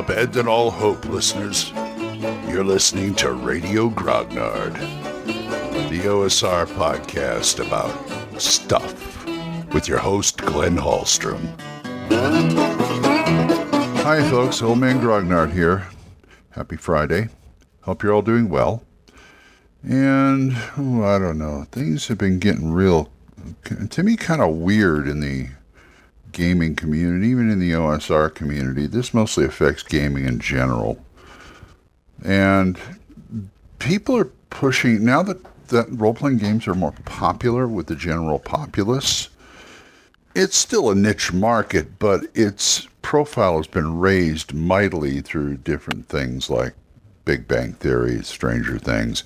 Abandon all hope, listeners. You're listening to Radio Grognard, the OSR podcast about stuff with your host, Glenn Hallstrom. Hi, folks. Old Man Grognard here. Happy Friday. Hope you're all doing well. And, oh, I don't know, things have been getting real, to me, kind of weird in the gaming community, even in the OSR community. This mostly affects gaming in general. And people are pushing, now that, that role playing games are more popular with the general populace, it's still a niche market, but its profile has been raised mightily through different things like Big Bang Theory, Stranger Things,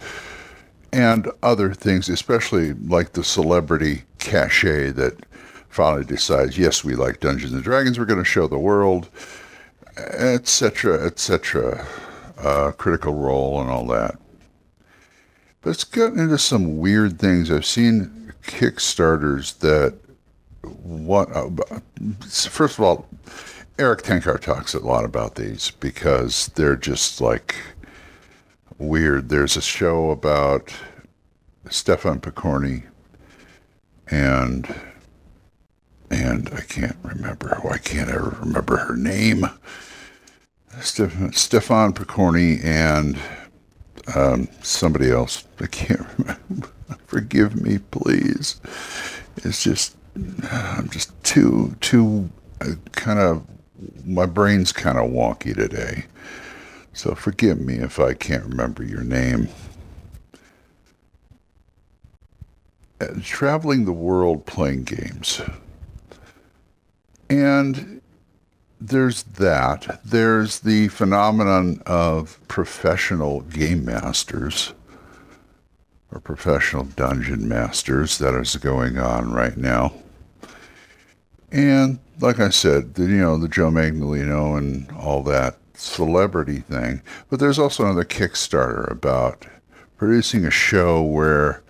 and other things, especially like the celebrity cachet that finally decides, yes, we like Dungeons and Dragons, we're going to show the world, etc., etc., uh, critical role and all that. But it's gotten into some weird things. I've seen Kickstarters that what uh, first of all, Erik Tenkar talks a lot about these because they're just like weird. There's a show about Stefan Pokorny and and I can't remember. Why can't I remember her name? Stefan, Pokorny and um, somebody else. I can't remember. Forgive me, please. It's just I'm just too too uh, kind of my brain's kind of wonky today. So forgive me if I can't remember your name. Uh, traveling the world playing games. And there's that. There's the phenomenon of professional game masters or professional dungeon masters that is going on right now. And like I said, the, you know, the Joe Manganiello and all that celebrity thing. But there's also another Kickstarter about producing a show where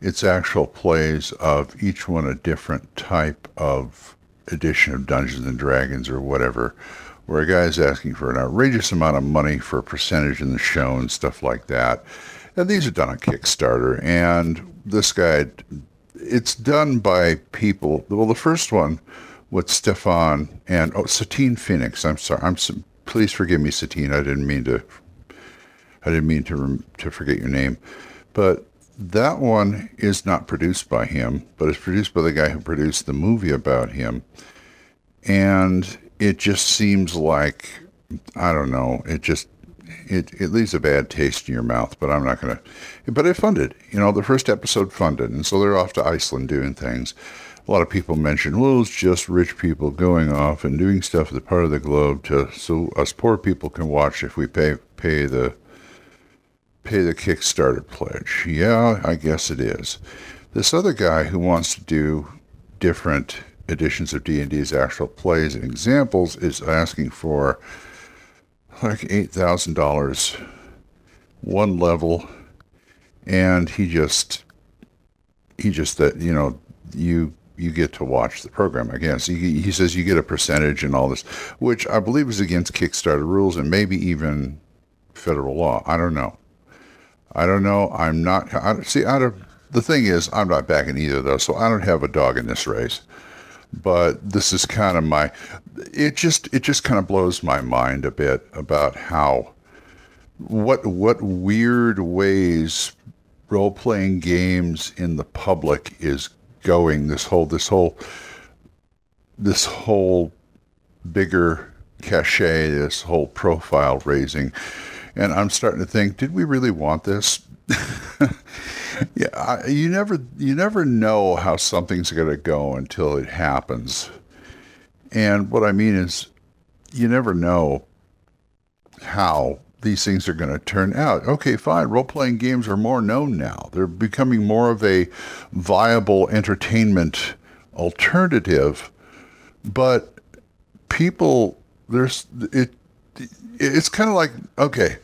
it's actual plays of each one a different type of edition of Dungeons and Dragons or whatever, where a guy is asking for an outrageous amount of money for a percentage in the show and stuff like that. And these are done on Kickstarter. And this guy, it's done by people. Well, the first one with Stefan and oh, Satine Phoenix. I'm sorry. I'm please forgive me, Satine. I didn't mean to. I didn't mean to to forget your name, but that one is not produced by him, but it's produced by the guy who produced the movie about him, and it just seems like I don't know. It just it, it leaves a bad taste in your mouth, but I'm not going to. But it funded, you know, the first episode funded, and so they're off to Iceland doing things a lot of people mention, well, it's just rich people going off and doing stuff at the part of the globe to so us poor people can watch if we pay pay the pay the Kickstarter pledge. Yeah, I guess it is. This other guy who wants to do different editions of D&D's actual plays and examples is asking for like $8,000 one level and he just he just that you know you you get to watch the program. I guess he, he says you get a percentage and all this, which I believe is against Kickstarter rules and maybe even federal law. I don't know. I don't know. I'm not. I, see, out of the thing is, I'm not backing either though, so I don't have a dog in this race. But this is kind of my. It just it just kind of blows my mind a bit about how what what weird ways role playing games in the public is going. This whole this whole this whole bigger cachet, this whole profile raising, and I'm starting to think, did we really want this? yeah, I, you never you never know how something's going to go until it happens. And what I mean is, you never know how these things are going to turn out. Okay, fine. Role playing games are more known now. They're becoming more of a viable entertainment alternative. But people, there's it. It's kind of like okay,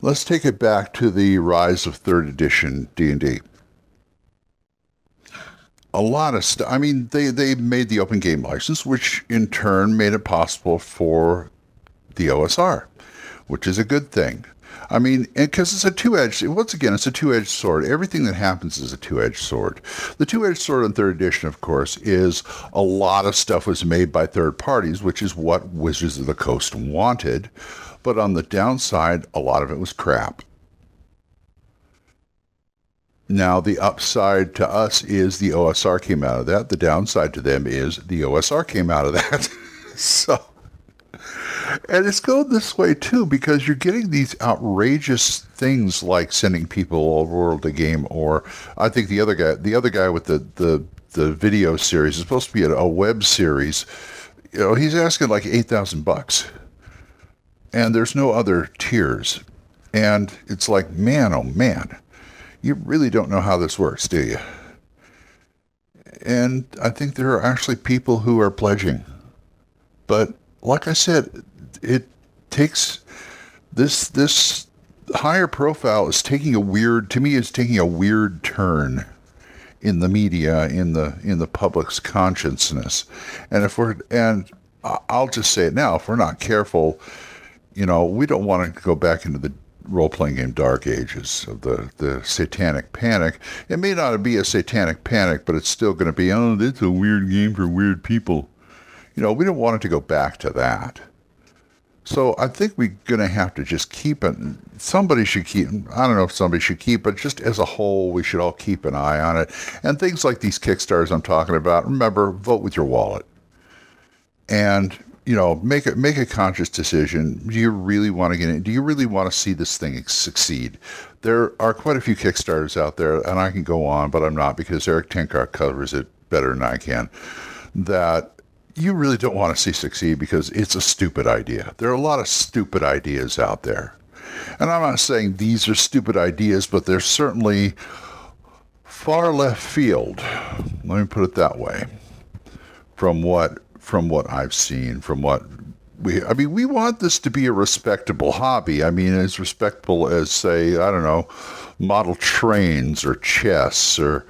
let's take it back to the rise of third edition D and D. A lot of stuff. I mean, they they made the open game license, which in turn made it possible for the OSR, which is a good thing. I mean, because it's a two-edged. Once again, it's a two-edged sword. Everything that happens is a two-edged sword. The two-edged sword in third edition, of course, is a lot of stuff was made by third parties, which is what Wizards of the Coast wanted. But on the downside, a lot of it was crap. Now, the upside to us is the OSR came out of that. The downside to them is the OSR came out of that. so and it's going this way too because you're getting these outrageous things like sending people all over the game, or I think the other guy, the other guy with the the the video series is supposed to be a, a web series. You know, he's asking like eight thousand bucks, and there's no other tiers, and it's like, man, oh man, you really don't know how this works, do you? And I think there are actually people who are pledging, but like I said, it takes this this higher profile is taking a weird to me it's taking a weird turn in the media in the in the public's consciousness. And if we're and I'll just say it now if we're not careful you know we don't want to go back into the role-playing game dark ages of the the satanic panic. It may not be a satanic panic but it's still going to be oh it's a weird game for weird people. You know we don't want it to go back to that so I think we're going to have to just keep it. Somebody should keep, I don't know if somebody should keep, but just as a whole, we should all keep an eye on it. And things like these Kickstarters I'm talking about, remember, vote with your wallet. And, you know, make a, make a conscious decision. Do you really want to get in? Do you really want to see this thing succeed? There are quite a few Kickstarters out there, and I can go on, but I'm not because Erik Tenkar covers it better than I can. That you really don't want to see succeed because it's a stupid idea. There are a lot of stupid ideas out there. And I'm not saying these are stupid ideas, but they're certainly far left field. Let me put it that way. From what from what I've seen, from what we I mean, we want this to be a respectable hobby. I mean, as respectable as say, I don't know, model trains or chess or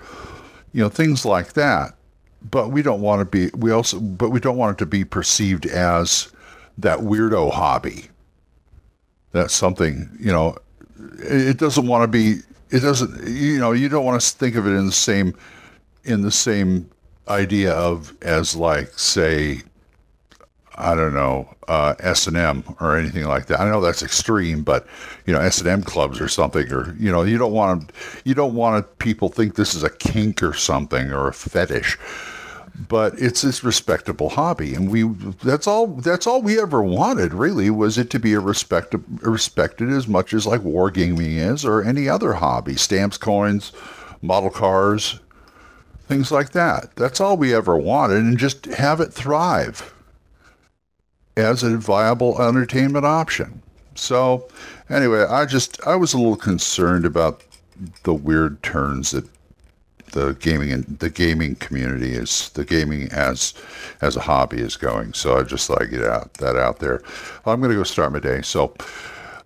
you know, things like that but we don't want to be we also but we don't want it to be perceived as that weirdo hobby. That's something you know it doesn't want to be it doesn't you know you don't want to think of it in the same in the same idea of as like say I don't know uh, S and M or anything like that. I know that's extreme, but you know S and M clubs or something, or you know you don't want you don't want people think this is a kink or something or a fetish but it's this respectable hobby, and we that's all that's all we ever wanted really was it to be a respect respected as much as like wargaming is or any other hobby, stamps, coins, model cars, things like that. That's all we ever wanted, and just have it thrive as a viable entertainment option. So, anyway, I just I was a little concerned about the weird turns that the gaming and the gaming community is the gaming as as a hobby is going. So I just thought I'd get out that out there. I'm going to go start my day. So,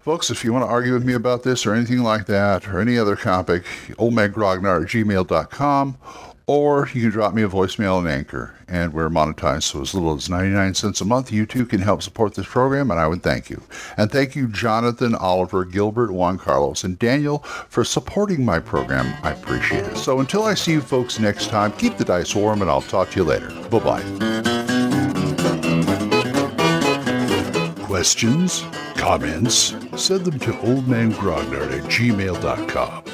folks, if you want to argue with me about this or anything like that or any other topic, oldmangrognard at gmail.com or you can drop me a voicemail on Anchor, and we're monetized, so as little as 99 cents a month, you too can help support this program, and I would thank you. And thank you, Jonathan, Oliver, Gilbert, Juan Carlos, and Daniel for supporting my program. I appreciate it. So until I see you folks next time, keep the dice warm, and I'll talk to you later. Bye-bye. Questions? Comments? Send them to oldmangrognard at gmail.com.